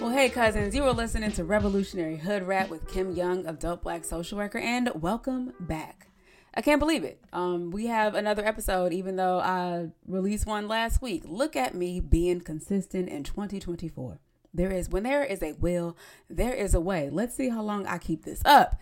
Well, hey, cousins, you were listening to Revolutionary Hoodrat with Kim Young Dope Black Social Worker, and welcome back. I can't believe it. Um, we have another episode, even though I released one last week. Look at me being consistent in 2024. There is, when there is a will, there is a way. Let's see how long I keep this up.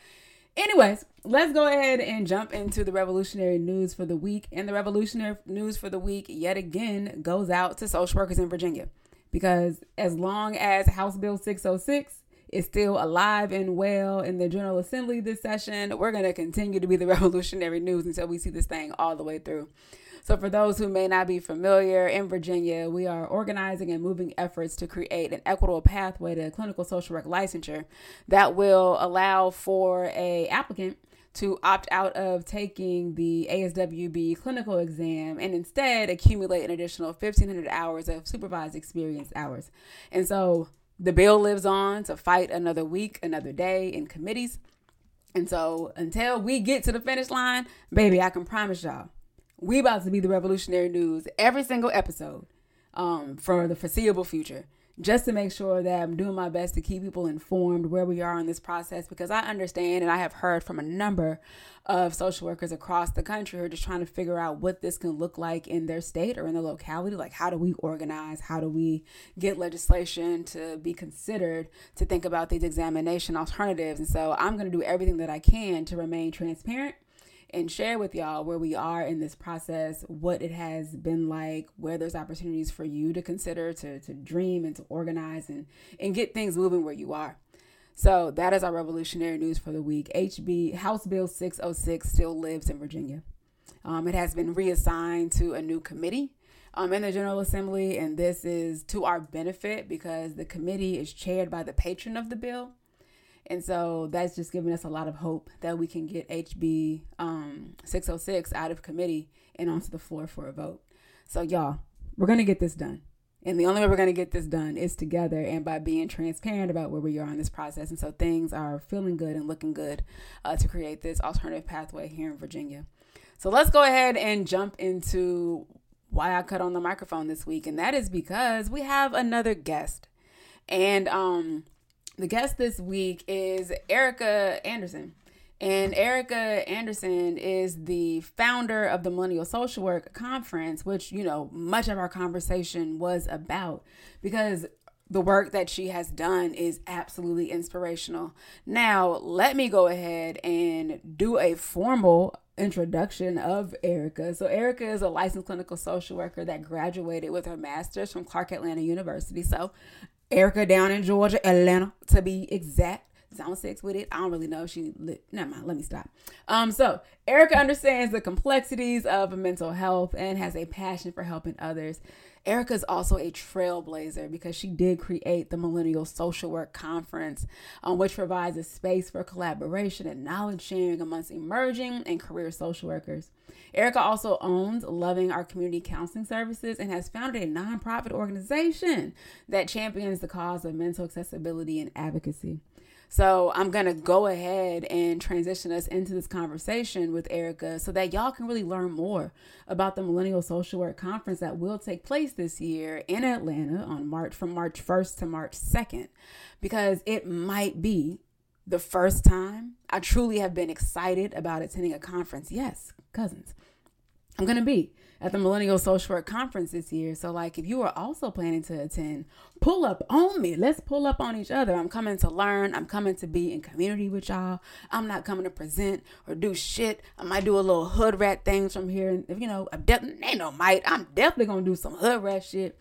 Anyways, let's go ahead and jump into the revolutionary news for the week. And the revolutionary news for the week, yet again, goes out to social workers in Virginia. Because as long as House Bill 606 is still alive and well in the General Assembly this session, we're going to continue to be the revolutionary news until we see this thing all the way through. So, for those who may not be familiar, in Virginia, we are organizing and moving efforts to create an equitable pathway to clinical social work licensure that will allow for a applicant to opt out of taking the ASWB clinical exam and instead accumulate an additional 1,500 hours of supervised experience hours. And so the bill lives on to fight another week, another day in committees. And so until we get to the finish line, baby, I can promise y'all, we about to be the revolutionary news every single episode um, for the foreseeable future just to make sure that I'm doing my best to keep people informed where we are in this process because I understand and I have heard from a number of social workers across the country who are just trying to figure out what this can look like in their state or in their locality. Like, how do we organize? How do we get legislation to be considered to think about these examination alternatives? And so I'm going to do everything that I can to remain transparent and share with y'all where we are in this process, what it has been like, where there's opportunities for you to consider, to, to dream and to organize and, and get things moving where you are. So that is our revolutionary news for the week. HB House Bill 606 still lives in Virginia. Um, it has been reassigned to a new committee um, in the General Assembly, and this is to our benefit because the committee is chaired by the patron of the bill. And so that's just giving us a lot of hope that we can get HB um, 606 out of committee and onto the floor for a vote. So, y'all, we're going to get this done. And the only way we're going to get this done is together and by being transparent about where we are in this process. And so things are feeling good and looking good uh, to create this alternative pathway here in Virginia. So let's go ahead and jump into why I cut on the microphone this week. And that is because we have another guest. And um, the guest this week is Erica Anderson. And Erica Anderson is the founder of the Millennial Social Work Conference, which, you know, much of our conversation was about because the work that she has done is absolutely inspirational. Now, let me go ahead and do a formal introduction of Erica. So, Erica is a licensed clinical social worker that graduated with her master's from Clark Atlanta University. So, Erica down in Georgia, Atlanta to be exact. Zone six with it. I don't really know. She lit. Never mind. Let me stop. Um. So Erica understands the complexities of mental health and has a passion for helping others. Erica is also a trailblazer because she did create the Millennial Social Work Conference, um, which provides a space for collaboration and knowledge sharing amongst emerging and career social workers. Erica also owns Loving Our Community Counseling Services and has founded a nonprofit organization that champions the cause of mental accessibility and advocacy. So I'm going to go ahead and transition us into this conversation with Erica so that y'all can really learn more about the Millennial Social Work Conference that will take place this year in Atlanta on March from March 1st to March 2nd because it might be the first time I truly have been excited about attending a conference. Yes, cousins. I'm going to be at the Millennial Social Work Conference this year. So, like, if you are also planning to attend, pull up on me. Let's pull up on each other. I'm coming to learn. I'm coming to be in community with y'all. I'm not coming to present or do shit. I might do a little hood rat things from here. If you know, I'm definitely ain't no might. I'm definitely gonna do some hood rat shit.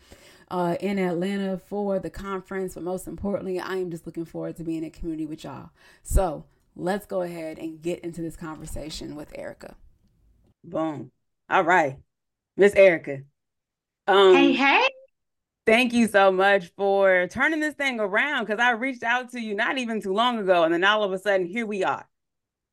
Uh, in Atlanta for the conference, but most importantly, I am just looking forward to being in community with y'all. So let's go ahead and get into this conversation with Erica. Boom. All right. Miss Erica. Um, hey, hey. Thank you so much for turning this thing around because I reached out to you not even too long ago, and then all of a sudden, here we are.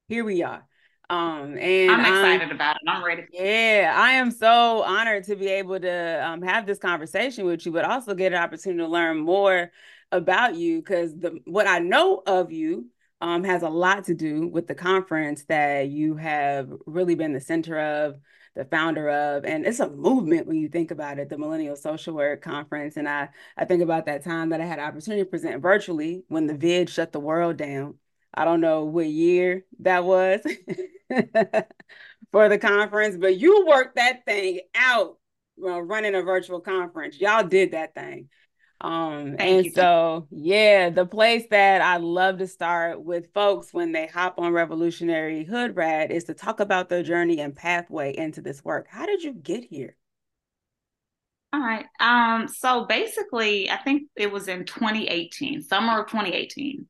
Here we are. Um, and I'm excited um, about it. I'm ready. Yeah, I am so honored to be able to um, have this conversation with you, but also get an opportunity to learn more about you because the what I know of you um, has a lot to do with the conference that you have really been the center of the founder of. And it's a movement when you think about it, the Millennial Social Work Conference. And I, I think about that time that I had opportunity to present virtually when the vid shut the world down. I don't know what year that was for the conference, but you worked that thing out well, running a virtual conference. Y'all did that thing. Um, and so, yeah, the place that I love to start with folks when they hop on Revolutionary Hoodrat is to talk about their journey and pathway into this work. How did you get here? All right. Um, so basically, I think it was in 2018, summer of 2018.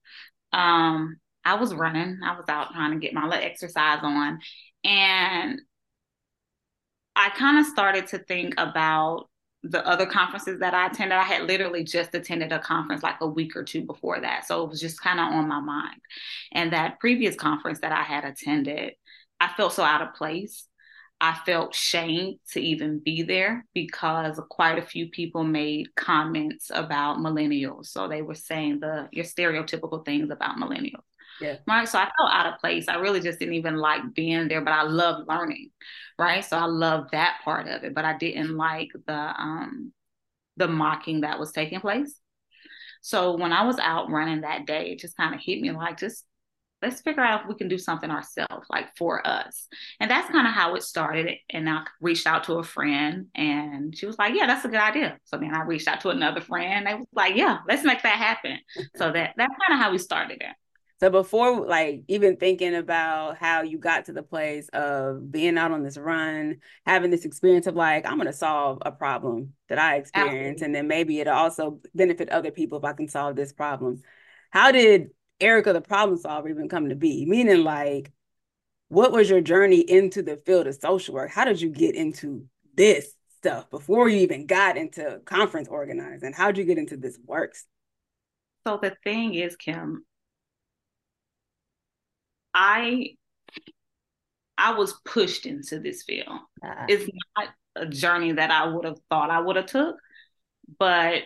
Um, I was running, I was out trying to get my little exercise on, and I kind of started to think about the other conferences that I attended. I had literally just attended a conference like a week or two before that. So it was just kind of on my mind. And that previous conference that I had attended, I felt so out of place. I felt shame to even be there because quite a few people made comments about millennials. So they were saying the your stereotypical things about millennials. Yeah. Right. So I felt out of place. I really just didn't even like being there, but I love learning. Right. So I love that part of it, but I didn't like the um the mocking that was taking place. So when I was out running that day, it just kind of hit me like just let's figure out if we can do something ourselves, like for us. And that's kind of how it started. And I reached out to a friend and she was like, Yeah, that's a good idea. So then I reached out to another friend. They was like, Yeah, let's make that happen. so that that's kind of how we started it. So before like even thinking about how you got to the place of being out on this run, having this experience of like, I'm gonna solve a problem that I experience, and then maybe it'll also benefit other people if I can solve this problem. How did Erica the problem solver even come to be? Meaning like what was your journey into the field of social work? How did you get into this stuff before you even got into conference organizing? How did you get into this works? So the thing is, Kim, I I was pushed into this field. Uh, it's not a journey that I would have thought I would have took, but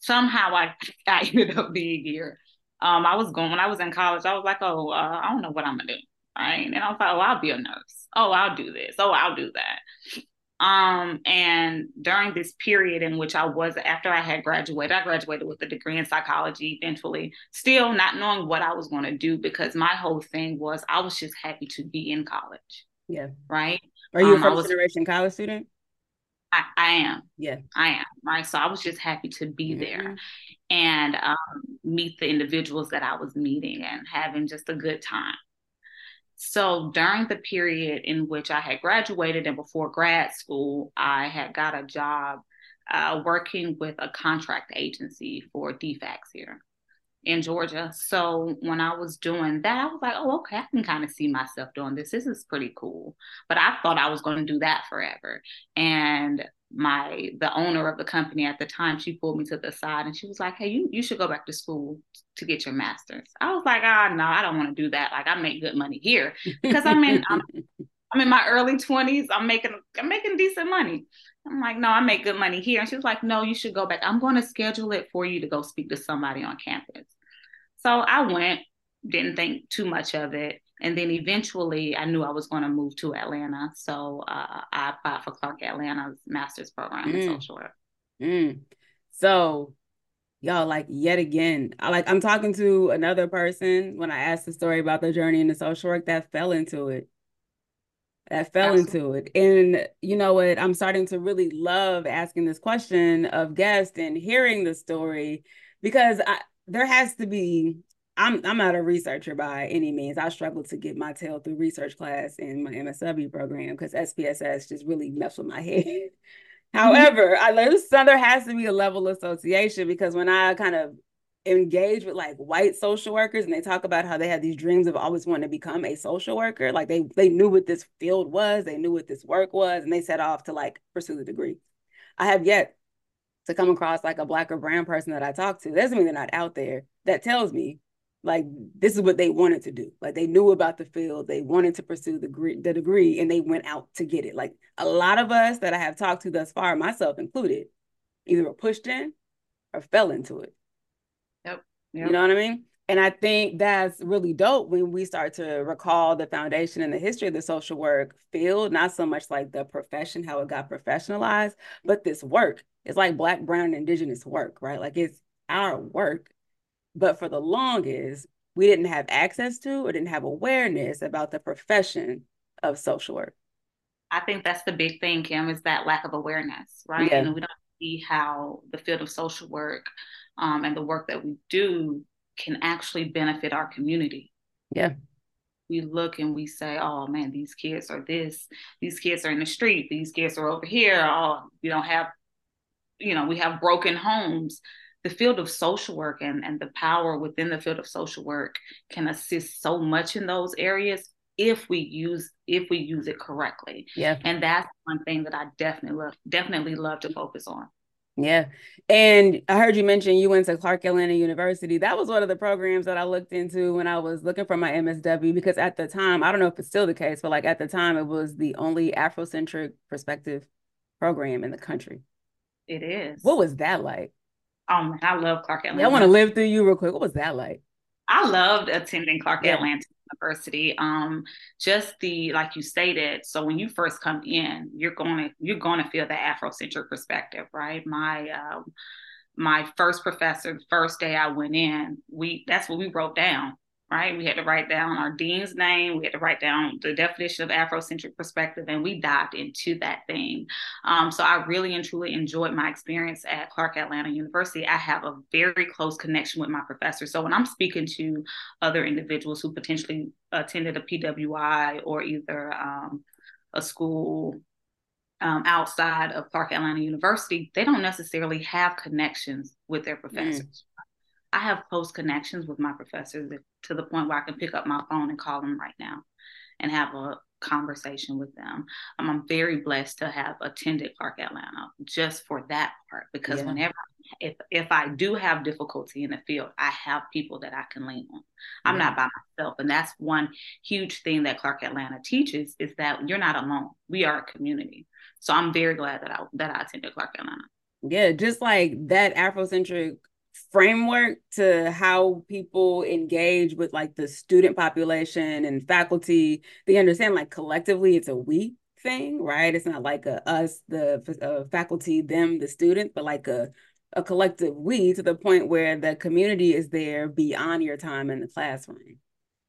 somehow I I ended up being here. Um, I was going when I was in college. I was like, oh, uh, I don't know what I'm gonna do, right? And I was like, oh, I'll be a nurse. Oh, I'll do this. Oh, I'll do that. Um, and during this period in which I was, after I had graduated, I graduated with a degree in psychology eventually, still not knowing what I was going to do because my whole thing was I was just happy to be in college. Yeah. Right. Are you um, a first generation college student? I, I, am. Yeah. I am. Right. So I was just happy to be mm-hmm. there and um, meet the individuals that I was meeting and having just a good time. So during the period in which I had graduated and before grad school, I had got a job uh, working with a contract agency for DFACS here in Georgia. So when I was doing that, I was like, oh, okay, I can kind of see myself doing this. This is pretty cool. But I thought I was going to do that forever. And my the owner of the company at the time she pulled me to the side and she was like hey you, you should go back to school to get your master's i was like ah oh, no i don't want to do that like i make good money here because i'm in I'm, I'm in my early 20s i'm making i'm making decent money i'm like no i make good money here and she was like no you should go back i'm going to schedule it for you to go speak to somebody on campus so i went didn't think too much of it and then eventually, I knew I was going to move to Atlanta. So uh, I applied for Clark Atlanta's master's program mm. in social work. Mm. So, y'all, like, yet again, I like, I'm talking to another person when I asked the story about the journey into social work that fell into it. That fell Absolutely. into it. And you know what? I'm starting to really love asking this question of guests and hearing the story because I, there has to be I'm I'm not a researcher by any means. I struggled to get my tail through research class in my MSW program because SPSS just really messed with my head. Mm-hmm. However, I learned so there has to be a level of association because when I kind of engage with like white social workers and they talk about how they had these dreams of always wanting to become a social worker, like they they knew what this field was, they knew what this work was, and they set off to like pursue the degree. I have yet to come across like a black or brown person that I talk to. Doesn't mean they're not out there that tells me like this is what they wanted to do like they knew about the field they wanted to pursue the degree, the degree and they went out to get it like a lot of us that i have talked to thus far myself included either were pushed in or fell into it yep, you know what i mean And I think that's really dope when we start to recall the foundation and the history of the social work field, not so much like the profession, how it got professionalized, but this work. It's like Black, Brown, and Indigenous work, right? Like it's our work. But for the longest, we didn't have access to or didn't have awareness about the profession of social work. I think that's the big thing, Kim, is that lack of awareness, right? Yeah. And we don't see how the field of social work um, and the work that we do can actually benefit our community. Yeah. We look and we say, oh man, these kids are this, these kids are in the street, these kids are over here, oh, we don't have, you know, we have broken homes. The field of social work and, and the power within the field of social work can assist so much in those areas if we use if we use it correctly. Yeah. And that's one thing that I definitely love definitely love to focus on. Yeah. And I heard you mention you went to Clark Atlanta University. That was one of the programs that I looked into when I was looking for my MSW because at the time, I don't know if it's still the case, but like at the time, it was the only Afrocentric perspective program in the country. It is. What was that like? Oh man, I love Clark Atlanta. Yeah, I want to live through you real quick. What was that like? I loved attending Clark yeah. Atlanta University. Um, just the like you stated. So when you first come in, you're going to you're going to feel the Afrocentric perspective, right? My um, my first professor, the first day I went in, we that's what we wrote down right? We had to write down our dean's name, we had to write down the definition of Afrocentric perspective, and we dived into that thing. Um, so I really and truly enjoyed my experience at Clark Atlanta University. I have a very close connection with my professor. So when I'm speaking to other individuals who potentially attended a PWI or either um, a school um, outside of Clark Atlanta University, they don't necessarily have connections with their mm. professors. I have close connections with my professors to the point where I can pick up my phone and call them right now and have a conversation with them. Um, I'm very blessed to have attended Clark Atlanta just for that part because yeah. whenever if if I do have difficulty in the field, I have people that I can lean on. I'm yeah. not by myself, and that's one huge thing that Clark Atlanta teaches is that you're not alone. We are a community. So I'm very glad that I that I attended Clark Atlanta. Yeah, just like that Afrocentric framework to how people engage with like the student population and faculty they understand like collectively it's a we thing right it's not like a us the uh, faculty them the student but like a a collective we to the point where the community is there beyond your time in the classroom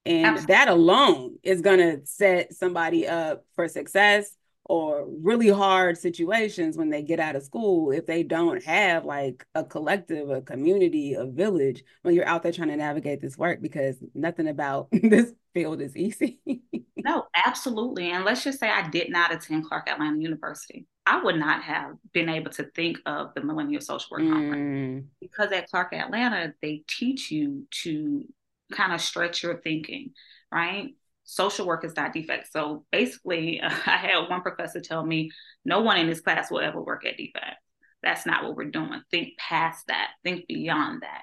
and Absolutely. that alone is going to set somebody up for success or really hard situations when they get out of school if they don't have like a collective, a community, a village when you're out there trying to navigate this work because nothing about this field is easy. no, absolutely. And let's just say I did not attend Clark Atlanta University. I would not have been able to think of the Millennial Social Work mm. Conference because at Clark Atlanta, they teach you to kind of stretch your thinking, right? Social work is not DFCS. So basically, I had one professor tell me, no one in this class will ever work at DFCS. That's not what we're doing. Think past that. Think beyond that.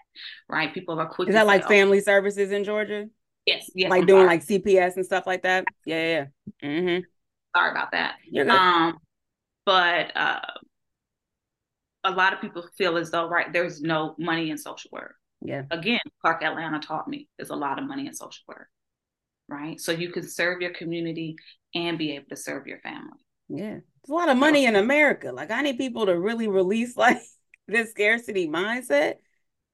Right? People are quick. Is that like say, family oh, services in Georgia? Yes. Yes. Like I'm doing sorry. like CPS and stuff like that. Yeah. Yeah. Mm-hmm. Sorry about that. Um, but uh, a lot of people feel as though right there's no money in social work. Yeah. Again, Clark Atlanta taught me there's a lot of money in social work right? So you can serve your community and be able to serve your family. Yeah. There's a lot of money in America. Like I need people to really release like this scarcity mindset.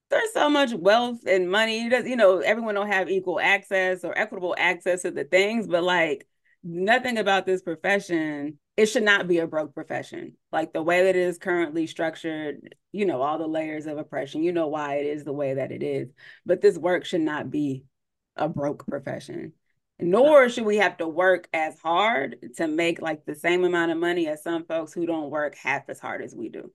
There's so much wealth and money. You know, everyone don't have equal access or equitable access to the things, but like nothing about this profession, it should not be a broke profession. Like the way that it is currently structured, you know, all the layers of oppression, you know why it is the way that it is. But this work should not be a broke profession nor should we have to work as hard to make like the same amount of money as some folks who don't work half as hard as we do.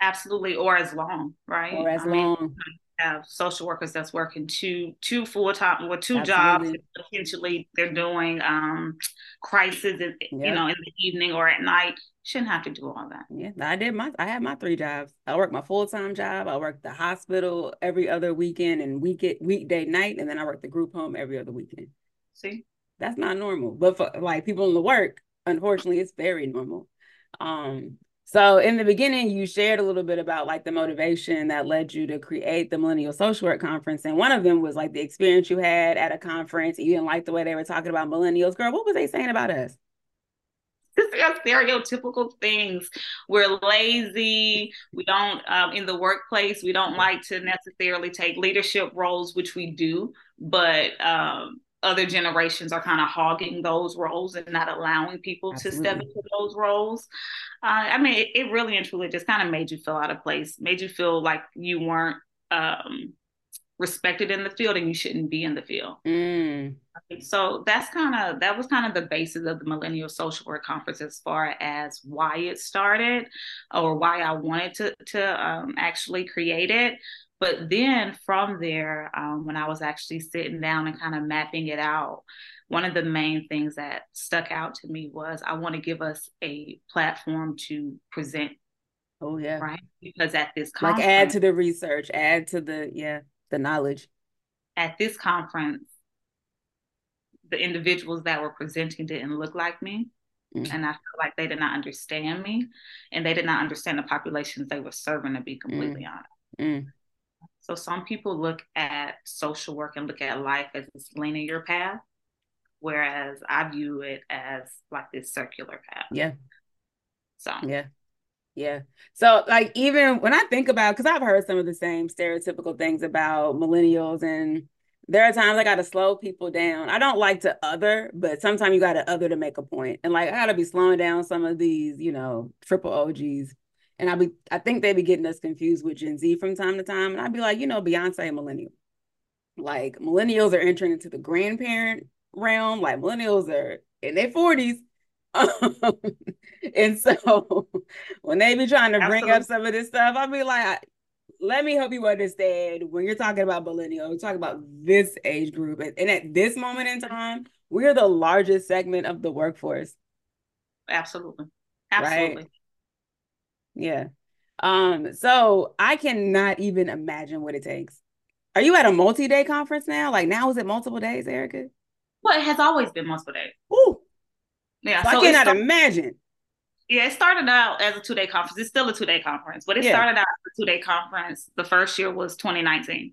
Absolutely or as long right? Or as I long. mean, have social workers that's working two two full-time or two absolutely. jobs potentially they're doing um crisis yep. you know in the evening or at night. Shouldn't have to do all that. Yeah i did my i had my three jobs. I work my full-time job. I work the hospital every other weekend and week weekday night and then i work the group home every other weekend See, that's not normal. But for like people in the work, unfortunately, it's very normal. Um, So in the beginning, you shared a little bit about like the motivation that led you to create the Millennial Social Work Conference. And one of them was like the experience you had at a conference. And You didn't like the way they were talking about millennials. Girl, what was they saying about us? stereotypical things. We're lazy. We don't, um, in the workplace, we don't like to necessarily take leadership roles, which we do, but um, other generations are kind of hogging those roles and not allowing people Absolutely. to step into those roles. Uh, I mean, it, it, really and truly just kind of made you feel out of place, made you feel like you weren't um, respected in the field and you shouldn't be in the field. Mm. So that's kind of that was kind of the basis of the Millennial Social Work Conference as far as why it started or why I wanted to to um, actually create it. But then from there, um, when I was actually sitting down and kind of mapping it out, one of the main things that stuck out to me was I want to give us a platform to present. Oh yeah, right. Because at this like add to the research, add to the yeah the knowledge. At this conference, the individuals that were presenting didn't look like me. Mm. And I feel like they did not understand me and they did not understand the populations they were serving, to be completely mm. honest. Mm. So some people look at social work and look at life as this linear path, whereas I view it as like this circular path. Yeah. So yeah. Yeah. So like even when I think about because I've heard some of the same stereotypical things about millennials and there are times I gotta slow people down. I don't like to other, but sometimes you gotta other to make a point. And like I gotta be slowing down some of these, you know, triple OGs and I be I think they be getting us confused with Gen Z from time to time. And I'd be like, you know, Beyonce millennial. Like millennials are entering into the grandparent realm. Like millennials are in their 40s. and so when they be trying to Absolutely. bring up some of this stuff, I'll be like, let me help you understand when you're talking about millennial, you're talking about this age group. And at this moment in time, we're the largest segment of the workforce. Absolutely. Absolutely. Right? Yeah. Um, so I cannot even imagine what it takes. Are you at a multi-day conference now? Like now is it multiple days, Erica? Well, it has always been multiple days. Ooh. Yeah. So, so I cannot start- imagine. Yeah, it started out as a two-day conference. It's still a two-day conference, but it yeah. started out as a two-day conference. The first year was 2019.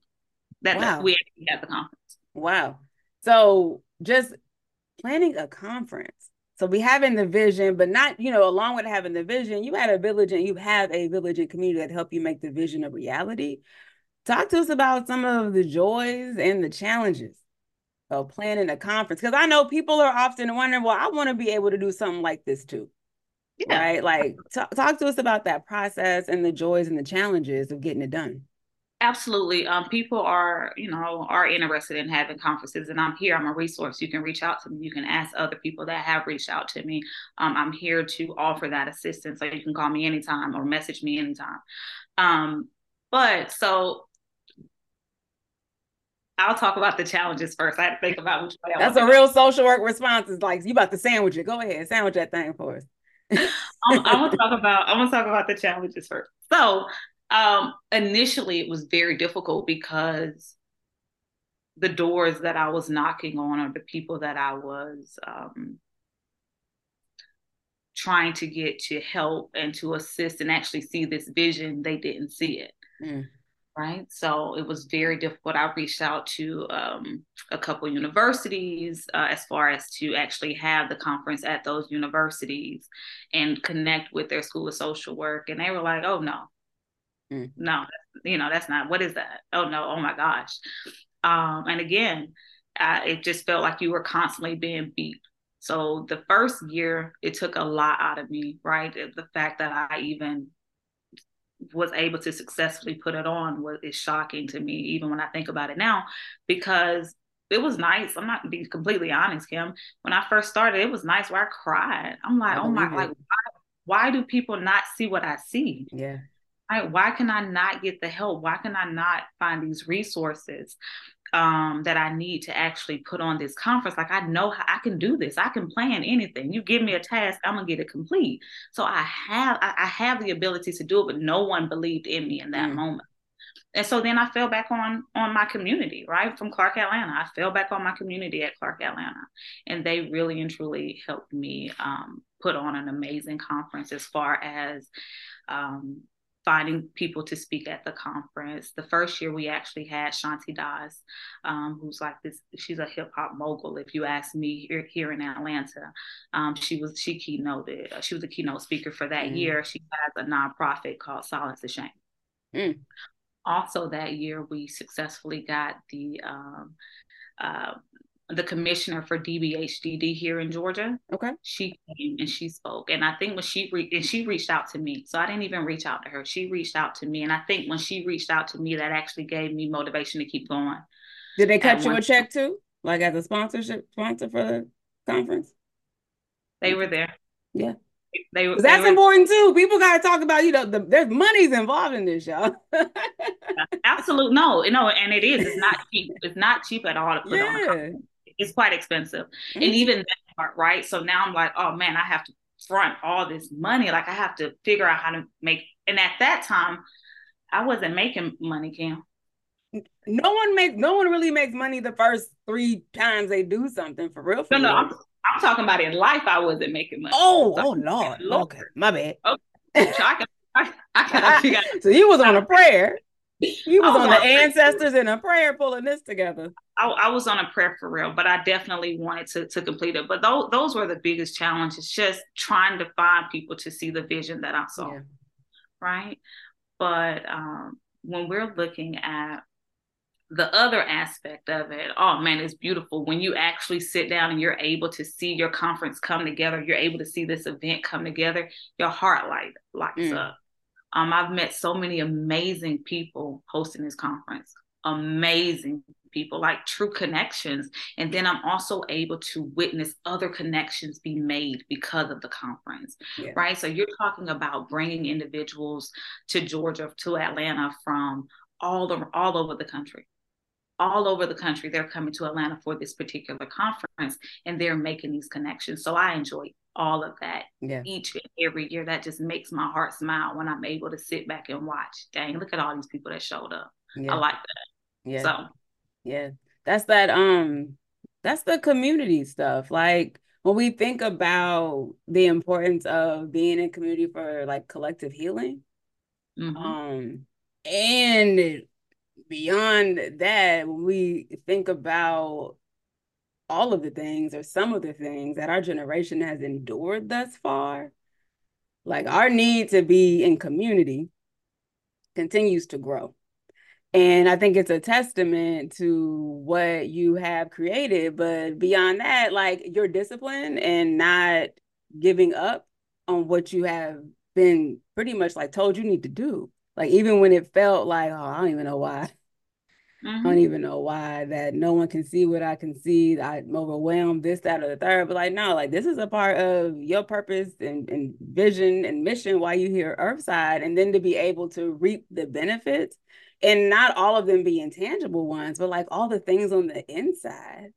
That wow. we had the conference. Wow. So just planning a conference so we having the vision, but not, you know, along with having the vision, you had a village and you have a village and community that help you make the vision a reality. Talk to us about some of the joys and the challenges of planning a conference. Because I know people are often wondering, well, I want to be able to do something like this too. Yeah. Right. Like talk, talk to us about that process and the joys and the challenges of getting it done. Absolutely. Um, people are, you know, are interested in having conferences, and I'm here. I'm a resource. You can reach out to me. You can ask other people that have reached out to me. Um, I'm here to offer that assistance. So you can call me anytime or message me anytime. Um, but so I'll talk about the challenges first. I had to think about which way. That's a real social work response. Is like you about to sandwich it. Go ahead, sandwich that thing for us. I'm, I'm gonna talk about. I'm gonna talk about the challenges first. So um, initially, it was very difficult because the doors that I was knocking on or the people that I was um, trying to get to help and to assist and actually see this vision, they didn't see it. Mm. Right. So it was very difficult. I reached out to um, a couple universities uh, as far as to actually have the conference at those universities and connect with their school of social work. And they were like, oh, no, Mm. No, you know, that's not, what is that? Oh no, oh my gosh. Um, and again, I, it just felt like you were constantly being beat. So the first year, it took a lot out of me, right? The fact that I even was able to successfully put it on was is shocking to me, even when I think about it now, because it was nice. I'm not being completely honest, Kim. When I first started, it was nice where I cried. I'm like, oh my, it. like, why, why do people not see what I see? Yeah why can I not get the help? Why can I not find these resources um, that I need to actually put on this conference? Like I know how I can do this. I can plan anything. You give me a task, I'm gonna get it complete. So I have I, I have the ability to do it, but no one believed in me in that mm. moment. And so then I fell back on on my community, right? From Clark Atlanta. I fell back on my community at Clark Atlanta. And they really and truly helped me um, put on an amazing conference as far as um, finding people to speak at the conference. The first year we actually had Shanti Das, um, who's like this, she's a hip hop mogul. If you ask me here, here in Atlanta, um, she was, she keynoted, she was a keynote speaker for that mm. year. She has a nonprofit called Silence the Shame. Mm. Also that year, we successfully got the, um, uh, the commissioner for DBHDD here in Georgia. Okay. She came and she spoke. And I think when she re- and she reached out to me. So I didn't even reach out to her. She reached out to me. And I think when she reached out to me, that actually gave me motivation to keep going. Did they cut you a check too? Like as a sponsorship sponsor for the conference? They were there. Yeah. They, they that's were, important too. People got to talk about, you know, the, there's money's involved in this, y'all. Absolutely. No, no, and it is. It's not cheap. It's not cheap at all to put yeah. on it's quite expensive. Mm-hmm. And even that part, right? So now I'm like, oh man, I have to front all this money. Like I have to figure out how to make and at that time I wasn't making money, Kim. No one makes no one really makes money the first three times they do something for real. For no, no, I'm, I'm, talking about in life. I wasn't making money. Oh, so, oh Lord. Lord. Okay, my bad. Okay. So I can, I, I so you was on a prayer. You was, was on, on the ancestors in a prayer pulling this together. I, I, was on a prayer for real, but I definitely wanted to to complete it. But those those were the biggest challenges, just trying to find people to see the vision that I saw, yeah. right? But um, when we're looking at the other aspect of it, oh man, it's beautiful when you actually sit down and you're able to see your conference come together. You're able to see this event come together. Your heart light lights mm. up. Um, I've met so many amazing people hosting this conference. Amazing people, like true connections. And then I'm also able to witness other connections be made because of the conference, yeah. right? So you're talking about bringing individuals to Georgia, to Atlanta from all over, all over the country. All over the country, they're coming to Atlanta for this particular conference and they're making these connections. So I enjoy all of that yeah. each and every year. That just makes my heart smile when I'm able to sit back and watch. Dang, look at all these people that showed up. Yeah. I like that. Yeah. So yeah. That's that um that's the community stuff. Like when we think about the importance of being in community for like collective healing. Mm-hmm. Um and beyond that, when we think about all of the things or some of the things that our generation has endured thus far, like our need to be in community continues to grow. And I think it's a testament to what you have created. But beyond that, like your discipline and not giving up on what you have been pretty much like told you need to do. Like even when it felt like, oh, I don't even know why. Mm-hmm. I don't even know why that no one can see what I can see. I'm overwhelmed, this, that, or the third. But like, no, like this is a part of your purpose and, and vision and mission while you here Earthside. And then to be able to reap the benefits and not all of them be intangible ones, but like all the things on the inside.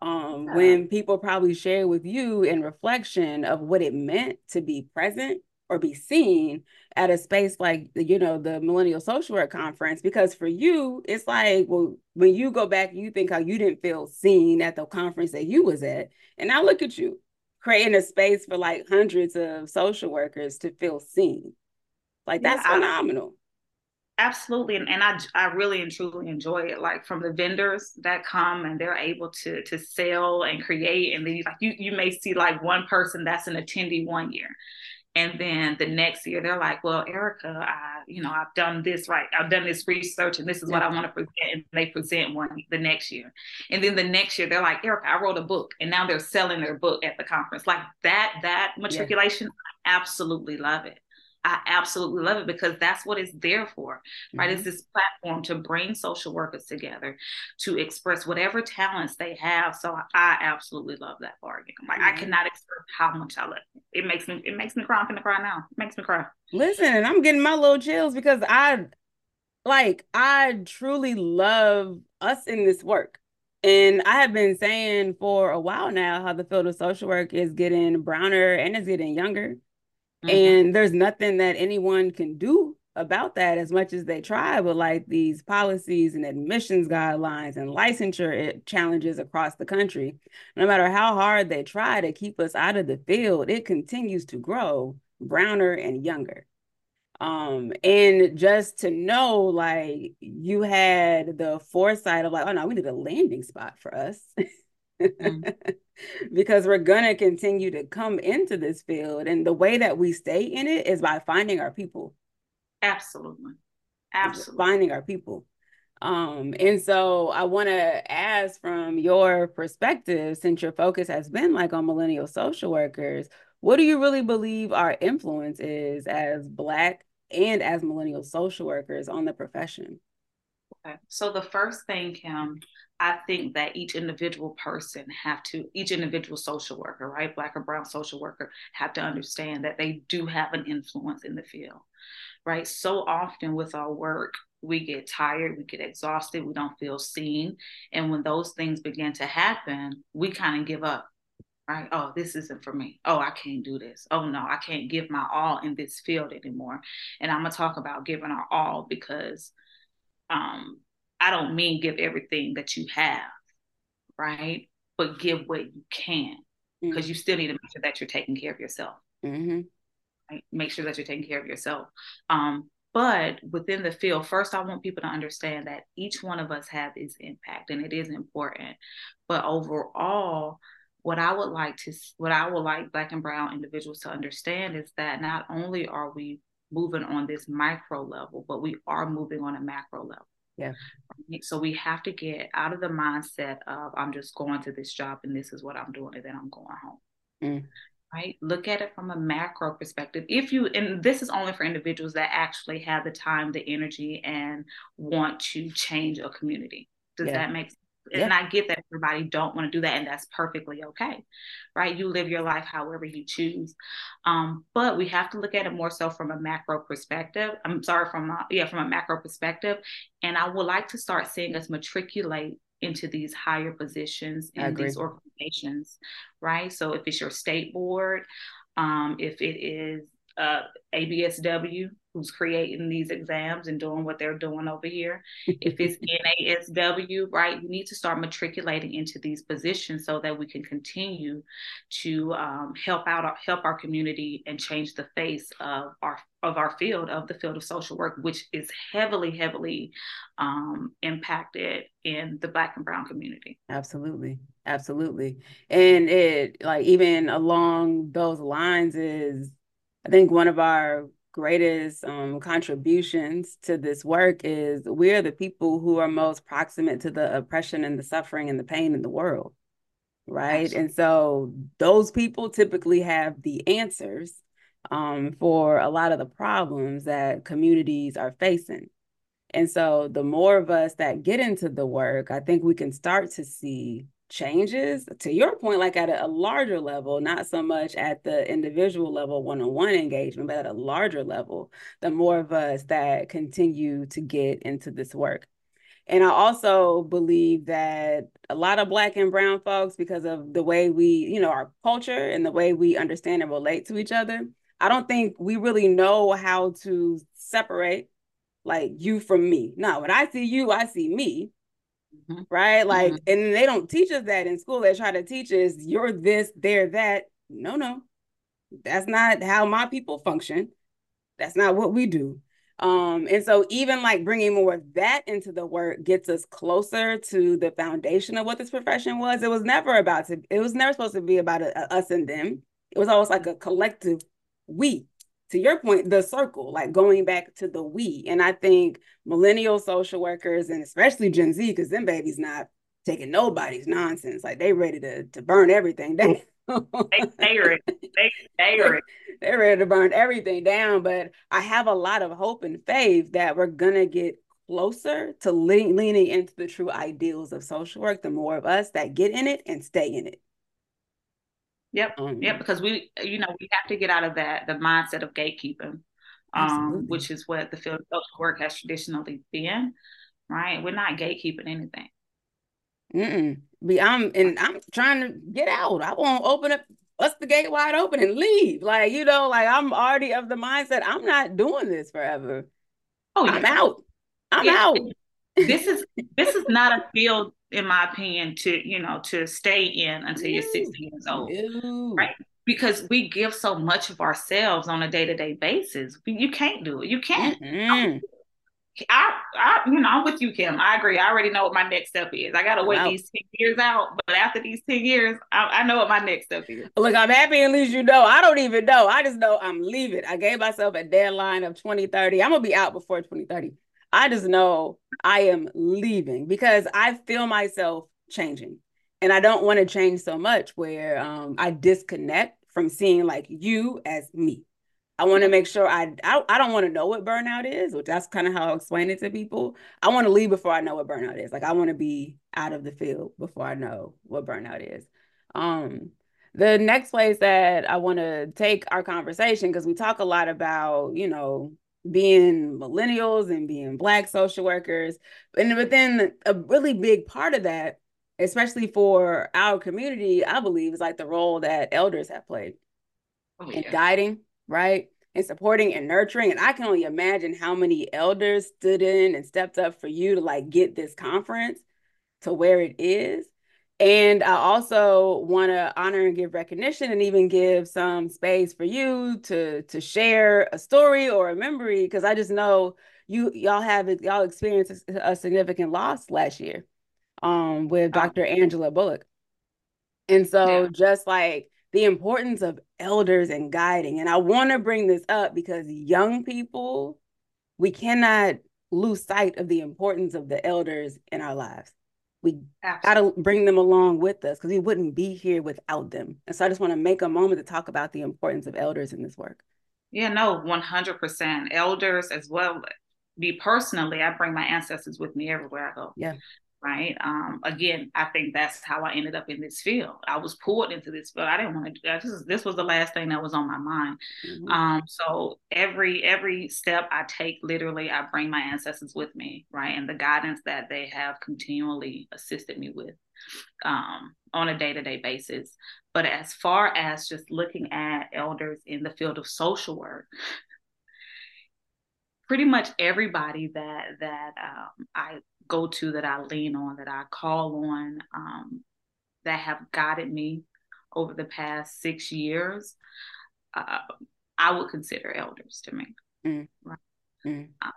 Um, yeah. when people probably share with you in reflection of what it meant to be present or be seen at a space like you know the millennial social work conference because for you it's like well when you go back you think how you didn't feel seen at the conference that you was at. And now look at you creating a space for like hundreds of social workers to feel seen. Like that's yeah, phenomenal. Absolutely and, and i i really and truly enjoy it like from the vendors that come and they're able to to sell and create and then like you you may see like one person that's an attendee one year and then the next year they're like well erica i you know i've done this right. I've done this research and this is what i want to present and they present one the next year. And then the next year they're like erica i wrote a book and now they're selling their book at the conference. Like that that matriculation yeah. i absolutely love it I absolutely love it because that's what it's there for, right? Mm-hmm. It's this platform to bring social workers together to express whatever talents they have. So I absolutely love that bargain. Like mm-hmm. I cannot express how much I love it. It makes me it makes me cry. I'm gonna cry now. It makes me cry. Listen, and I'm getting my little chills because I like I truly love us in this work. And I have been saying for a while now how the field of social work is getting browner and it's getting younger. Mm-hmm. And there's nothing that anyone can do about that as much as they try with like these policies and admissions guidelines and licensure eh, challenges across the country. No matter how hard they try to keep us out of the field, it continues to grow browner and younger. Um, and just to know, like, you had the foresight of, like, oh no, we need a landing spot for us. mm. because we're going to continue to come into this field. And the way that we stay in it is by finding our people. Absolutely. Absolutely. Finding our people. Um, and so I want to ask from your perspective, since your focus has been like on millennial social workers, what do you really believe our influence is as Black and as millennial social workers on the profession? Okay. So the first thing, Kim, I think that each individual person have to, each individual social worker, right, black or brown social worker, have to understand that they do have an influence in the field, right? So often with our work, we get tired, we get exhausted, we don't feel seen. And when those things begin to happen, we kind of give up right? Oh, this isn't for me. Oh, I can't do this. Oh, no, I can't give my all in this field anymore. And I'm to talk about giving our all because um, I don't mean give everything that you have, right? But give what you can because mm-hmm. you still need to make sure that you're taking care of yourself. Mm-hmm. Right? Make sure that you're taking care of yourself. Um, but within the field, first, I want people to understand that each one of us have its impact and it is important. But overall, what I would like to what I would like black and brown individuals to understand is that not only are we moving on this micro level, but we are moving on a macro level. Yeah. So we have to get out of the mindset of I'm just going to this job and this is what I'm doing and then I'm going home. Mm. Right? Look at it from a macro perspective. If you and this is only for individuals that actually have the time, the energy, and want to change a community. Does yeah. that make sense? Yeah. and I get that everybody don't want to do that, and that's perfectly okay, right? You live your life however you choose, um, but we have to look at it more so from a macro perspective. I'm sorry, from a, yeah, from a macro perspective, and I would like to start seeing us matriculate into these higher positions in these organizations, right? So if it's your state board, um, if it is uh, ABSW, who's creating these exams and doing what they're doing over here. if it's NASW, right, we need to start matriculating into these positions so that we can continue to um, help out help our community and change the face of our of our field of the field of social work, which is heavily heavily um, impacted in the Black and Brown community. Absolutely, absolutely, and it like even along those lines is. I think one of our greatest um, contributions to this work is we're the people who are most proximate to the oppression and the suffering and the pain in the world right Absolutely. and so those people typically have the answers um, for a lot of the problems that communities are facing and so the more of us that get into the work i think we can start to see changes to your point like at a, larger level not so much at the individual level one-on-one engagement but at a larger level the more of us that continue to get into this work. And i also believe that a lot of black and brown folks because of the way we you know our culture and the way we understand and relate to each other i don't think we really know how to separate like you from me. Now when i see you i see me Mm-hmm. Right. Like, mm-hmm. and they don't teach us that in school. They try to teach us you're this, they're that. No, no. That's not how my people function. That's not what we do. Um, and so even like bringing more of that into the work gets us closer to the foundation of what this profession was. It was never about to, it was never supposed to be about a, a us and them. It was always like a collective we to your point, the circle, like going back to the we. And I think millennial social workers and especially Gen Z, because them babies not taking nobody's nonsense. Like they ready to to burn everything down. they, they are they, they are they're ready to burn everything down. But I have a lot of hope and faith that we're gonna get closer to le- leaning into the true ideals of social work. The more of us that get in it and stay in it. Yep. Um, yep. Because we, you know, we have to get out of that the mindset of gatekeeping, um, which is what the field of social work has traditionally been. Right. We're not gatekeeping anything. Mm-mm. Be I'm and I'm trying to get out. I won't open up us the gate wide open and leave. Like, you know, like I'm already of the mindset, I'm not doing this forever. oh, yeah. I'm out. I'm yeah. out. this is this is not a field, in my opinion, to you know to stay in until you're 60 years old, Ew. right? Because we give so much of ourselves on a day to day basis. You can't do it. You can't. Mm-hmm. I, I, you know, I'm with you, Kim. I agree. I already know what my next step is. I gotta wait wow. these ten years out, but after these ten years, I, I, know what my next step is. Look, I'm happy at least you know. I don't even know. I just know I'm leaving. I gave myself a deadline of 2030. I'm gonna be out before 2030. I just know I am leaving because I feel myself changing, and I don't want to change so much where um, I disconnect from seeing like you as me. I want to make sure I, I I don't want to know what burnout is, which that's kind of how I explain it to people. I want to leave before I know what burnout is. Like I want to be out of the field before I know what burnout is. Um, the next place that I want to take our conversation because we talk a lot about you know being millennials and being black social workers, and within a really big part of that, especially for our community, I believe is like the role that elders have played oh, yeah. in guiding right? And supporting and nurturing. And I can only imagine how many elders stood in and stepped up for you to like get this conference to where it is. And I also want to honor and give recognition and even give some space for you to to share a story or a memory because I just know you y'all have y'all experienced a, significant loss last year um with oh. Dr. Angela Bullock. And so yeah. just like the importance of elders and guiding. And I want to bring this up because young people, we cannot lose sight of the importance of the elders in our lives. We got to bring them along with us because we wouldn't be here without them. And so I just want to make a moment to talk about the importance of elders in this work. Yeah, no, 100%. Elders as well. Me personally, I bring my ancestors with me everywhere I go. Yeah right? Um, again, I think that's how I ended up in this field. I was pulled into this field. I didn't want to do. This, this was the last thing that was on my mind. Mm-hmm. Um, so every every step I take, literally, I bring my ancestors with me, right? And the guidance that they have continually assisted me with um, on a day to day basis. But as far as just looking at elders in the field of social work, pretty much everybody that that um, I go to that I lean on, that I call on, um, that have guided me over the past six years, uh, I would consider elders to me. Mm. Right? Mm. Um,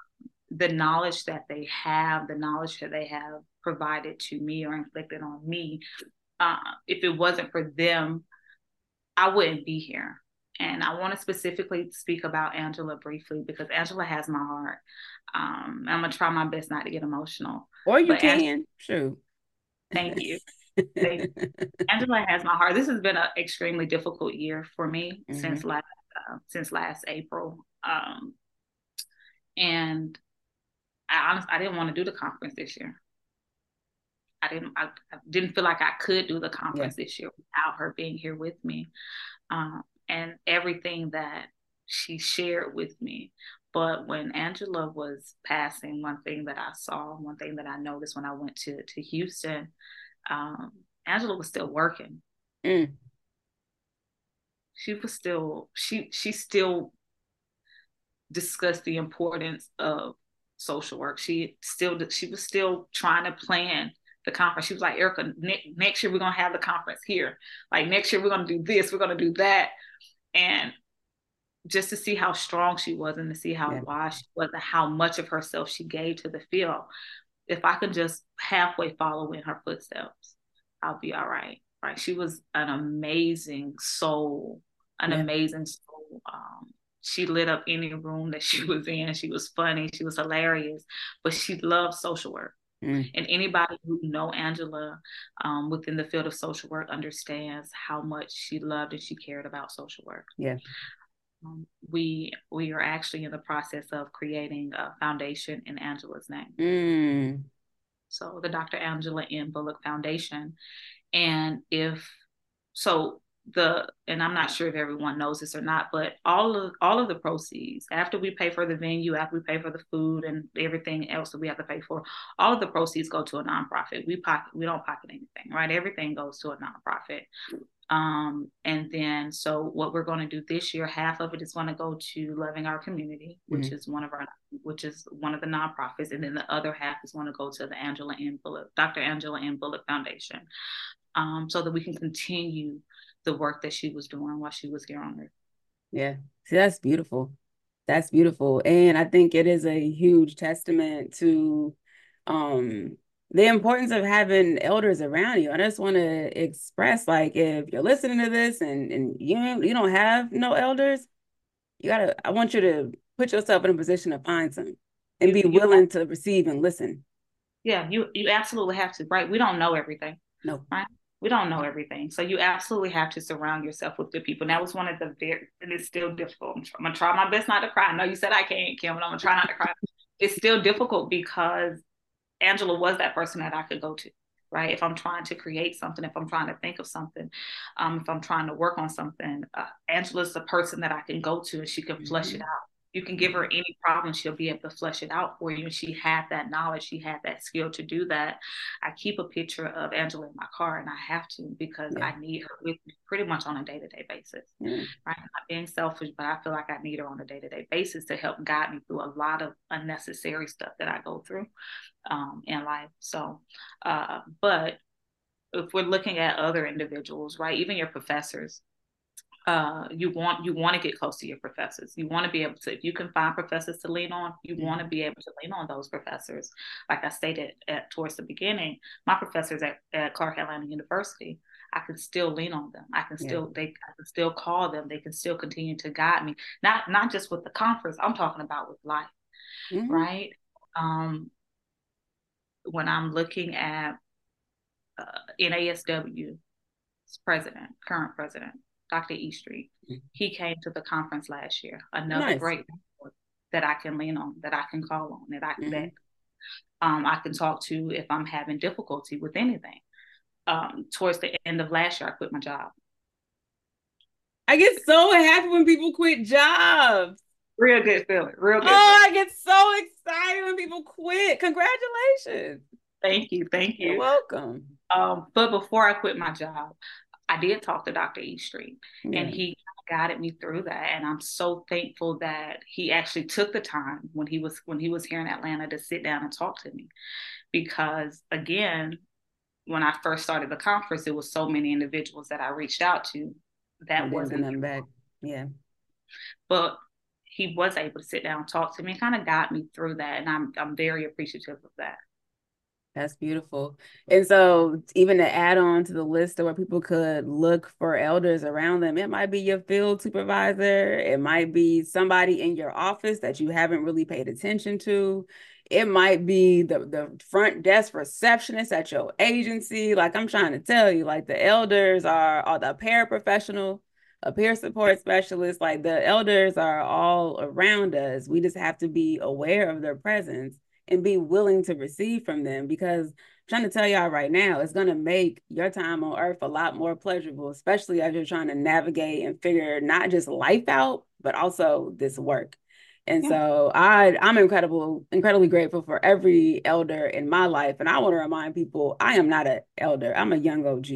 the knowledge that they have, the knowledge that they have provided to me or inflicted on me, uh, if it wasn't for them, I wouldn't be here. And I want to specifically speak about Angela briefly because Angela has my heart. Um, I'm gonna try my best not to get emotional. Or you but can. Angela, True. Thank you. Angela has my heart. This has been an extremely difficult year for me mm-hmm. since last uh, since last April. Um, and I honestly I didn't want to do the conference this year. I didn't I, I didn't feel like I could do the conference yeah. this year without her being here with me. Um, and everything that she shared with me. But when Angela was passing, one thing that I saw, one thing that I noticed when I went to to Houston, um, Angela was still working. Mm. She was still she she still discussed the importance of social work. She still she was still trying to plan the conference. She was like, Erica, ne- next year we're gonna have the conference here. Like next year we're gonna do this, we're gonna do that and just to see how strong she was and to see how yeah. wise she was and how much of herself she gave to the field. If I could just halfway follow in her footsteps, I'll be all right. Right. She was an amazing soul, an yeah. amazing soul. Um, she lit up any room that she was in. She was funny. She was hilarious, but she loved social work. Mm. And anybody who know Angela um, within the field of social work understands how much she loved and she cared about social work. Yeah. Um, we we are actually in the process of creating a foundation in Angela's name. Mm. So the Dr. Angela M. Bullock Foundation. And if so the and I'm not sure if everyone knows this or not, but all of all of the proceeds after we pay for the venue, after we pay for the food and everything else that we have to pay for, all of the proceeds go to a nonprofit. We pocket we don't pocket anything, right? Everything goes to a nonprofit. Um, and then so what we're going to do this year, half of it is going to go to loving our community, which mm-hmm. is one of our which is one of the nonprofits, and then the other half is going to go to the Angela N. Bullock, Dr. Angela N. Bullock Foundation, um, so that we can continue the work that she was doing while she was here on earth. Yeah. See, that's beautiful. That's beautiful. And I think it is a huge testament to um the importance of having elders around you. I just want to express like if you're listening to this and, and you you don't have no elders, you gotta I want you to put yourself in a position to find some and be willing to receive and listen. Yeah, you you absolutely have to, right? We don't know everything. No. Right? We don't know everything. So you absolutely have to surround yourself with good people. And that was one of the very, and it's still difficult. I'm, I'm gonna try my best not to cry. I know you said I can't, Kim, but I'm gonna try not to cry. it's still difficult because Angela was that person that I could go to, right? If I'm trying to create something, if I'm trying to think of something, um, if I'm trying to work on something, uh, Angela's the person that I can go to and she can mm-hmm. flesh it out you can give her any problem she'll be able to flesh it out for you and she had that knowledge she had that skill to do that i keep a picture of angela in my car and i have to because yeah. i need her with me pretty much on a day-to-day basis mm-hmm. right not being selfish but i feel like i need her on a day-to-day basis to help guide me through a lot of unnecessary stuff that i go through um, in life so uh, but if we're looking at other individuals right even your professors uh, you want you want to get close to your professors. You want to be able to, if you can find professors to lean on, you want to be able to lean on those professors. Like I stated at, towards the beginning, my professors at, at Clark Atlanta University, I can still lean on them. I can still yeah. they I can still call them. They can still continue to guide me. Not not just with the conference. I'm talking about with life, mm-hmm. right? Um, when I'm looking at uh, NASW president, current president, Dr. E Street. Mm-hmm. He came to the conference last year. Another nice. great that I can lean on, that I can call on, that I can mm-hmm. Um, I can talk to if I'm having difficulty with anything. Um, towards the end of last year, I quit my job. I get so happy when people quit jobs. Real good feeling. Real good. Oh, feeling. I get so excited when people quit. Congratulations. Thank you. Thank you. You're welcome. Um, but before I quit my job, I did talk to Dr. E Street mm-hmm. and he guided me through that. And I'm so thankful that he actually took the time when he was when he was here in Atlanta to sit down and talk to me. Because again, when I first started the conference, there was so many individuals that I reached out to that wasn't them back. Yeah. But he was able to sit down and talk to me and kind of guide me through that. And I'm I'm very appreciative of that. That's beautiful. And so, even to add on to the list of where people could look for elders around them, it might be your field supervisor, it might be somebody in your office that you haven't really paid attention to. It might be the, the front desk receptionist at your agency. Like I'm trying to tell you, like the elders are, are the paraprofessional, a peer support specialist. Like the elders are all around us. We just have to be aware of their presence and be willing to receive from them because I'm trying to tell y'all right now, it's going to make your time on earth a lot more pleasurable, especially as you're trying to navigate and figure not just life out, but also this work. And yeah. so I I'm incredible, incredibly grateful for every elder in my life. And I want to remind people I am not an elder. I'm a young OG.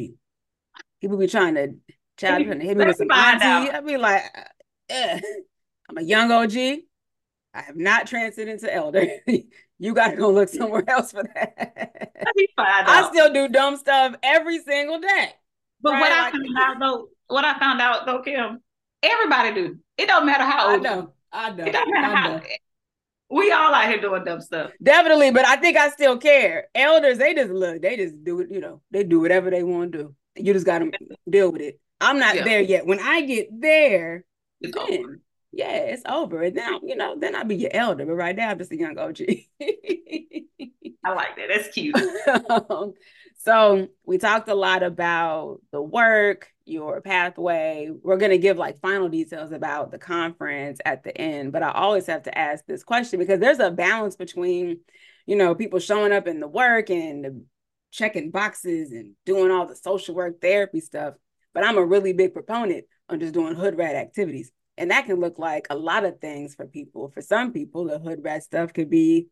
People be trying to trying to hit me with some auntie. I'd be like, eh. I'm a young OG. I have not transcended into elder. you got to go look somewhere else for that. I still do dumb stuff every single day. But right? what I found out though, what I found out though, Kim, everybody do. It don't matter how old. I know. I know. It don't matter how. Know. We all out here doing dumb stuff. Definitely, but I think I still care. Elders, they just look. They just do it. You know, they do whatever they want to do. You just got to deal with it. I'm not yeah. there yet. When I get there, it's over yeah, it's over. And now, you know, then I'll be your elder. But right now, I'm just a young OG. I like that. That's cute. um, so we talked a lot about the work, your pathway. We're going to give like final details about the conference at the end. But I always have to ask this question because there's a balance between, you know, people showing up in the work and checking boxes and doing all the social work therapy stuff but I'm a really big proponent on just doing hood rat activities. And that can look like a lot of things for people. For some people, the hood rat stuff could be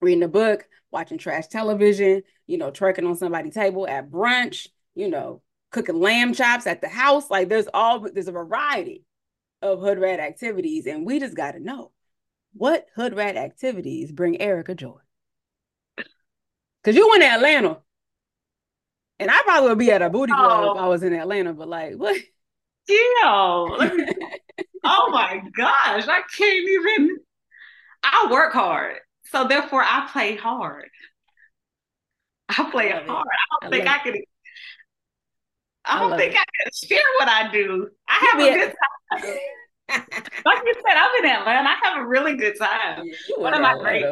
reading a book, watching trash television, you know, twerking on somebody's table at brunch, you know, cooking lamb chops at the house. Like there's all there's a variety of hood rat activities, and we just got to know what hood rat activities bring Erica joy. Cause you went to Atlanta, and I probably would be at a booty club oh. if I was in Atlanta. But like, what? Yeah. oh my gosh, I can't even. I work hard, so therefore I play hard. I play I hard. I don't I think I can. I don't I think it. I can share what I do. I have a good time. like you said, I'm in Atlanta. I have a really good time. Yeah, one of my great,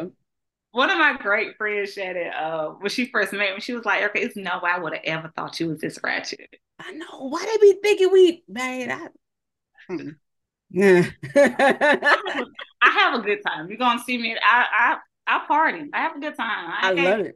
one of my great friends said it uh, when she first met me. She was like, "Okay, it's no way I would have ever thought you was this ratchet." I know. Why they be thinking we, man? I, hmm. I have a good time. You're gonna see me. I I I party. I have a good time. I, I love it.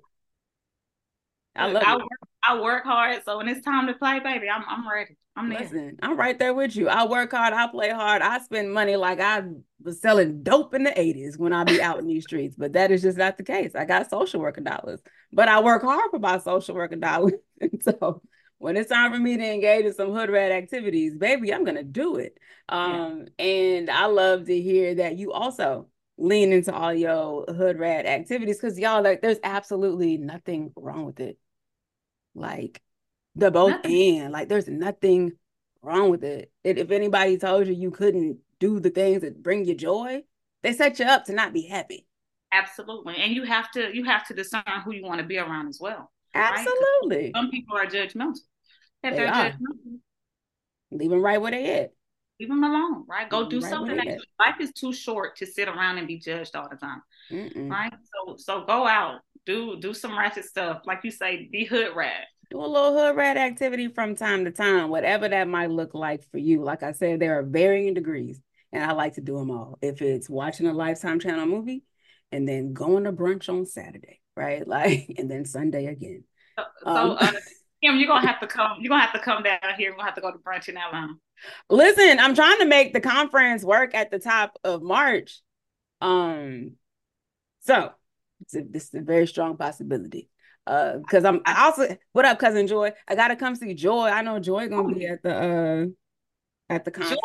I love I it. Work, I work hard, so when it's time to play, baby, I'm I'm ready. I'm there. Listen, I'm right there with you. I work hard, I play hard, I spend money like I was selling dope in the 80s when I be out in these streets. But that is just not the case. I got social worker dollars, but I work hard for my social worker dollars. so when it's time for me to engage in some hood rat activities, baby, I'm gonna do it. Um, yeah. and I love to hear that you also lean into all your hood rat activities because y'all like there's absolutely nothing wrong with it. Like the both nothing. and like there's nothing wrong with it. If anybody told you you couldn't do the things that bring you joy, they set you up to not be happy. Absolutely. And you have to you have to discern who you want to be around as well. Absolutely. Right? Some people are judgmental. They are. Leave them right where they at. Leave them alone, right? Go do right something. life is too short to sit around and be judged all the time, Mm-mm. right? So, so go out, do do some ratchet stuff, like you say, be hood rat. Do a little hood rat activity from time to time, whatever that might look like for you. Like I said, there are varying degrees, and I like to do them all. If it's watching a Lifetime Channel movie, and then going to brunch on Saturday, right? Like, and then Sunday again. So, um, uh, Kim, you're gonna have to come. You're gonna have to come down here. We're gonna have to go to brunch in Atlanta. Listen, I'm trying to make the conference work at the top of March. Um, so it's a, this is a very strong possibility. Uh, because I'm I also what up, cousin Joy? I gotta come see Joy. I know Joy gonna be at the uh at the conference.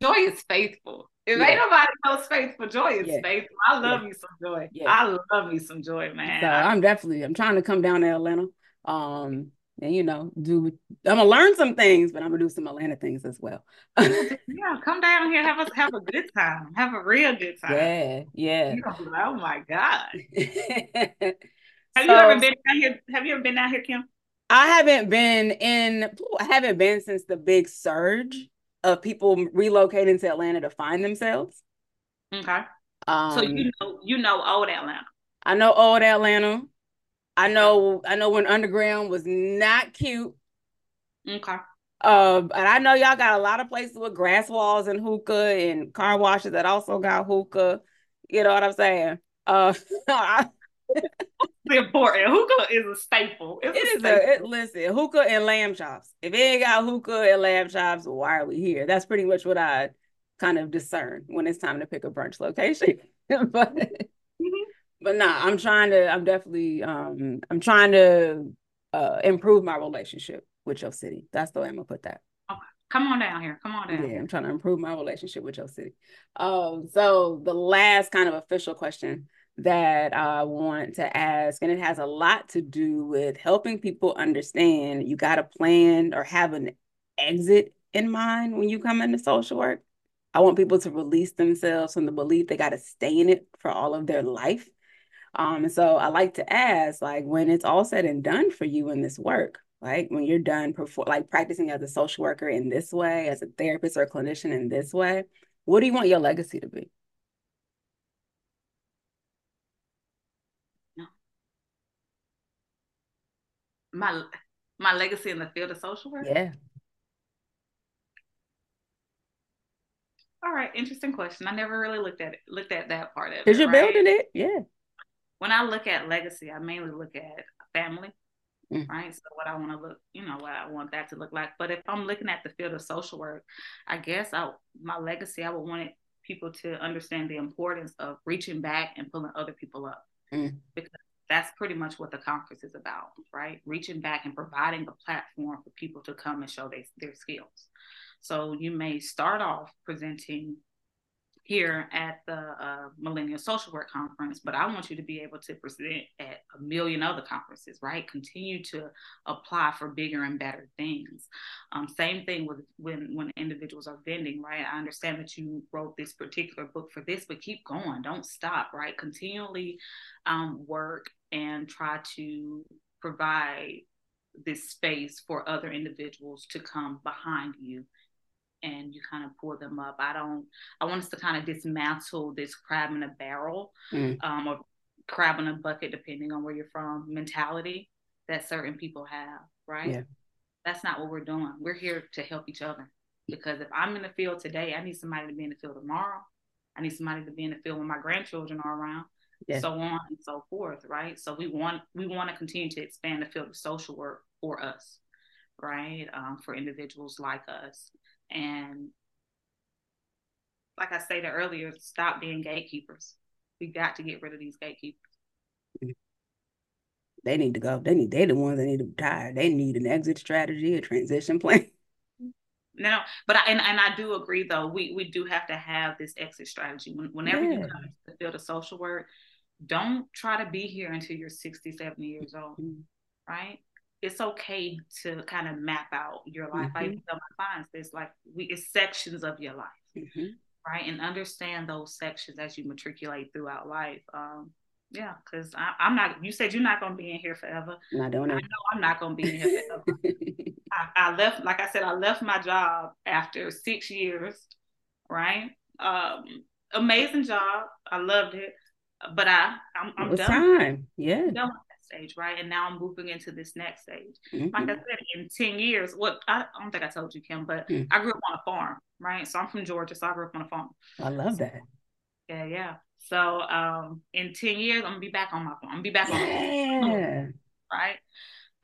Joy, Joy is faithful. If yeah. ain't nobody else faithful, Joy is yeah. faithful. I love yeah. me some Joy. Yeah. I love me some Joy, man. So I'm definitely I'm trying to come down to Atlanta. Um, and you know, do I'm gonna learn some things, but I'm gonna do some Atlanta things as well. yeah, come down here, have us have a good time, have a real good time. Yeah, yeah. oh my god. have so, you ever been down here? Have you ever been down here, Kim? I haven't been in. I haven't been since the big surge of people relocating to Atlanta to find themselves. Okay. Um, so you know, you know old Atlanta. I know old Atlanta. I know I know when underground was not cute. Okay. Uh, and I know y'all got a lot of places with grass walls and hookah and car washes that also got hookah. You know what I'm saying? Uh, important. Hookah is a staple. It's it a is staple. a it, listen. Hookah and lamb chops. If it ain't got hookah and lamb chops, why are we here? That's pretty much what I kind of discern when it's time to pick a brunch location. but but nah, I'm trying to. I'm definitely. Um, I'm trying to uh improve my relationship with your city. That's the way I'm gonna put that. Okay, come on down here. Come on down. Yeah, I'm trying to improve my relationship with your city. Um, so the last kind of official question that I want to ask, and it has a lot to do with helping people understand you got to plan or have an exit in mind when you come into social work. I want people to release themselves from the belief they got to stay in it for all of their life. Um, and so I like to ask, like, when it's all said and done for you in this work, like when you're done perform like practicing as a social worker in this way, as a therapist or a clinician in this way, what do you want your legacy to be? My my legacy in the field of social work? Yeah. All right, interesting question. I never really looked at it, looked at that part of it. Because you're right? building it, yeah when I look at legacy, I mainly look at family. mm. right? So what I want to look, you know, what I want that to look like. But if I'm looking at the field of social work, I guess I my legacy, I would want it, people to understand the importance of reaching back and pulling other people up. Mm. Because that's pretty much what the conference is about, right? Reaching back and providing a platform for people to come and show they, their skills. So you may start off presenting here at the uh, Millennial Social Work Conference, but I want you to be able to present at a million other conferences, right? Continue to apply for bigger and better things. Um, same thing with when when individuals are vending, right? I understand that you wrote this particular book for this, but keep going, don't stop, right? Continually um, work and try to provide this space for other individuals to come behind you and you kind of pull them up. I don't, I want us to kind of dismantle this crab in a barrel mm. um, or crab in a bucket, depending on where you're from, mentality that certain people have, right? Yeah. That's not what we're doing. We're here to help each other. Because if I'm in the field today, I need somebody to be in the field tomorrow. I need somebody to be in the field when my grandchildren are around. Yeah. so on and so forth, right? So we want we want to continue to expand the field of social work for us, right? Um, for individuals like us. And like I stated earlier, stop being gatekeepers. We got to get rid of these gatekeepers. They need to go. They need. They're the ones that need to retire. They need an exit strategy, a transition plan. No, but I, and, and I do agree though. We we do have to have this exit strategy. When, whenever yeah. you come to the field of social work, don't try to be here until you're 60, 70 years old, mm-hmm. right? It's okay to kind of map out your life. Mm-hmm. I even tell my clients this, like we it's sections of your life, mm-hmm. right? And understand those sections as you matriculate throughout life. Um, yeah, because I'm not. You said you're not going to be in here forever. I don't know. I know I'm not going to be in here forever. I, I, left, like I said, I left my job after six years. Right. Um, amazing job. I loved it, but I I'm, I'm done. Time. Yeah. I'm done stage, right? And now I'm moving into this next stage. Mm-hmm. Like I said, in 10 years, what I, I, don't think I told you, Kim, but mm-hmm. I grew up on a farm, right? So I'm from Georgia, so I grew up on a farm. I love that. Yeah, yeah. So um in 10 years, I'm gonna be back on my farm. I'm gonna be back yeah. on my farm. Right.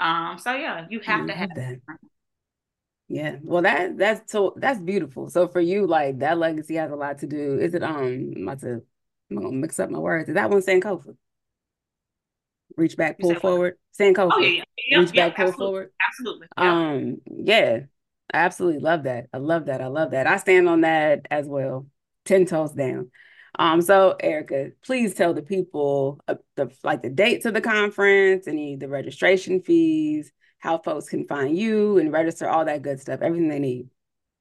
Um, so yeah, you have to have that. Yeah. Well that that's so that's beautiful. So for you, like that legacy has a lot to do. Is it um I'm about to I'm gonna mix up my words. Is that one saying Sankofa? Reach back, pull forward. Sankofa. Oh, yeah, yeah. reach back, pull absolutely. forward. Absolutely. Um, yeah, I absolutely love that. I love that. I love that. I stand on that as well. Ten toes down. Um, so Erica, please tell the people uh, the like the dates of the conference, any the registration fees, how folks can find you and register, all that good stuff, everything they need.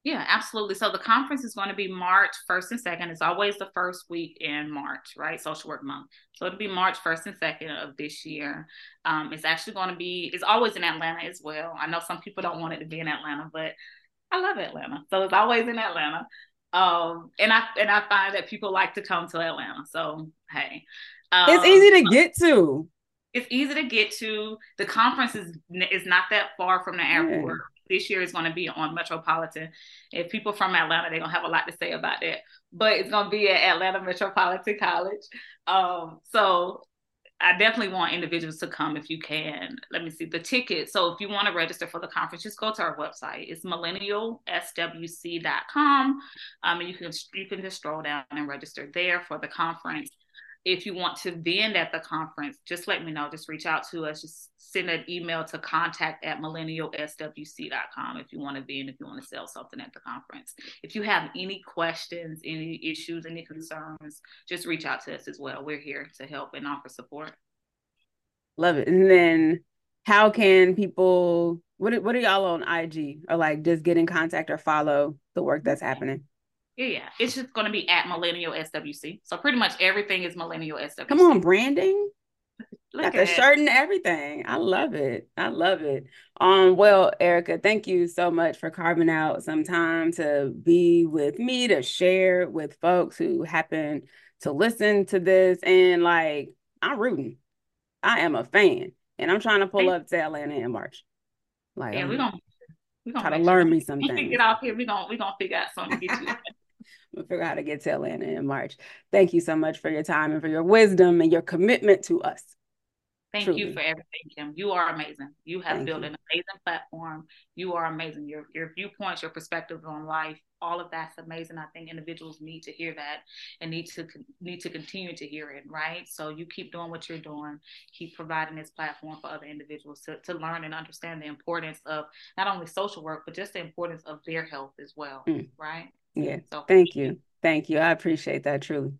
Yeah, absolutely. So the conference is going to be March 1st and 2nd. It's always the first week in March, right? Social Work Month. So it'll be March 1st and 2nd of this year. Um, it's actually going to be, it's always in Atlanta as well. I know some people don't want it to be in Atlanta, but I love Atlanta. So it's always in Atlanta. Um, and I and I find that people like to come to Atlanta. So hey. Um, it's easy to get to. It's easy to get to. The conference is is not that far from the airport. Yeah this year is going to be on Metropolitan. If people from Atlanta, they're going to have a lot to say about that. But it's going to be at Atlanta Metropolitan College. Um, so I definitely want individuals to come if you can. Let me see the ticket. So if you want to register for the conference, just go to our website. It's millennialswc.com. Um, and you can you can just scroll down and register there for the conference if you want to vend at the conference, just let me know. Just reach out to us. Just send an email to contact at millennialswc.com if you want to vend, if you want to sell something at the conference. If you have any questions, any issues, any concerns, just reach out to us as well. We're here to help and offer support. Love it. And then how can people what what are y'all on IG or like just get in contact or follow the work that's mm-hmm. happening? Yeah, yeah. It's just going to be at Millennial SWC. So pretty much everything is Millennial SWC. Come on, branding. Look Got the shirt and everything. I love it. I love it. Um, well, Erica, thank you so much for carving out some time to be with me to share with folks who happen to listen to this. And like, I'm rooting. I am a fan, and I'm trying to pull up to Atlanta in March. Like, yeah, we're gonna, we gonna try to learn me something. Get off here. We're gonna we're gonna figure out something to get you. we'll figure out how to get to Atlanta in March. Thank you so much for your time and for your wisdom and your commitment to us. Thank Truly. you for everything, Kim. You are amazing. You have Thank built you. an amazing platform. You are amazing. Your your viewpoints, your perspectives on life, all of that's amazing. I think individuals need to hear that and need to need to continue to hear it, right? So you keep doing what you're doing, keep providing this platform for other individuals to, to learn and understand the importance of not only social work, but just the importance of their health as well, mm. right? Yeah. So thank you. Thank you. I appreciate that truly.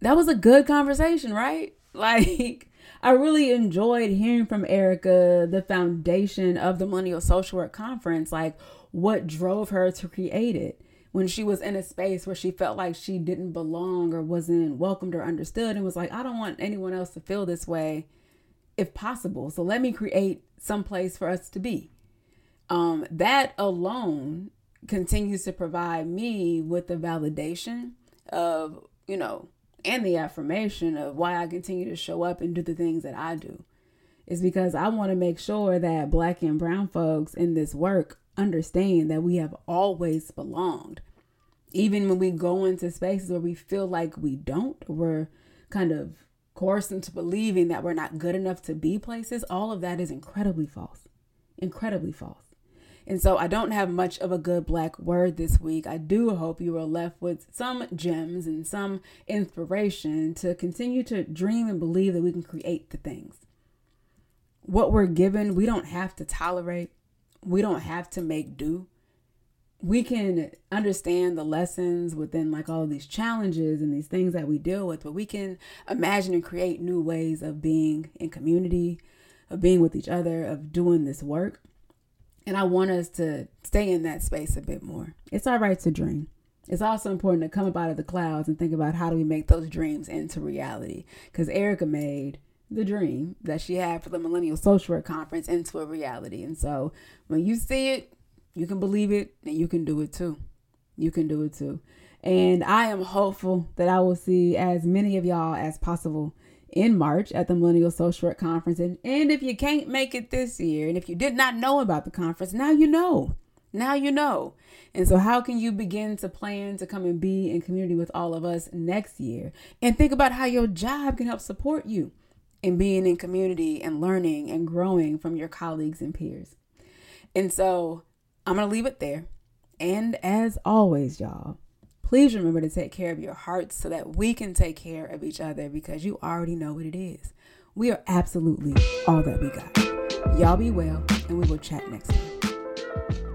That was a good conversation, right? Like, I really enjoyed hearing from Erica the foundation of the Millennial Social Work Conference, like what drove her to create it when she was in a space where she felt like she didn't belong or wasn't welcomed or understood and was like, I don't want anyone else to feel this way if possible. So let me create some place for us to be. Um, that alone continues to provide me with the validation of, you know, and the affirmation of why I continue to show up and do the things that I do is because I want to make sure that black and brown folks in this work understand that we have always belonged. Even when we go into spaces where we feel like we don't, we're kind of coerced into believing that we're not good enough to be places, all of that is incredibly false. Incredibly false. And so I don't have much of a good black word this week. I do hope you are left with some gems and some inspiration to continue to dream and believe that we can create the things. What we're given, we don't have to tolerate, we don't have to make do. We can understand the lessons within like all of these challenges and these things that we deal with, but we can imagine and create new ways of being in community, of being with each other, of doing this work. And I want us to stay in that space a bit more. It's all right to dream. It's also important to come up out of the clouds and think about how do we make those dreams into reality. Because Erica made the dream that she had for the Millennial Social Work Conference into a reality. And so when you see it, you can believe it and you can do it too. You can do it too. And I am hopeful that I will see as many of y'all as possible in March at the Millennial Social Work Conference. And, and if you can't make it this year, and if you did not know about the conference, now you know. Now you know. And so, how can you begin to plan to come and be in community with all of us next year? And think about how your job can help support you in being in community and learning and growing from your colleagues and peers. And so, I'm going to leave it there. And as always, y'all, Please remember to take care of your hearts so that we can take care of each other because you already know what it is. We are absolutely all that we got. Y'all be well, and we will chat next time.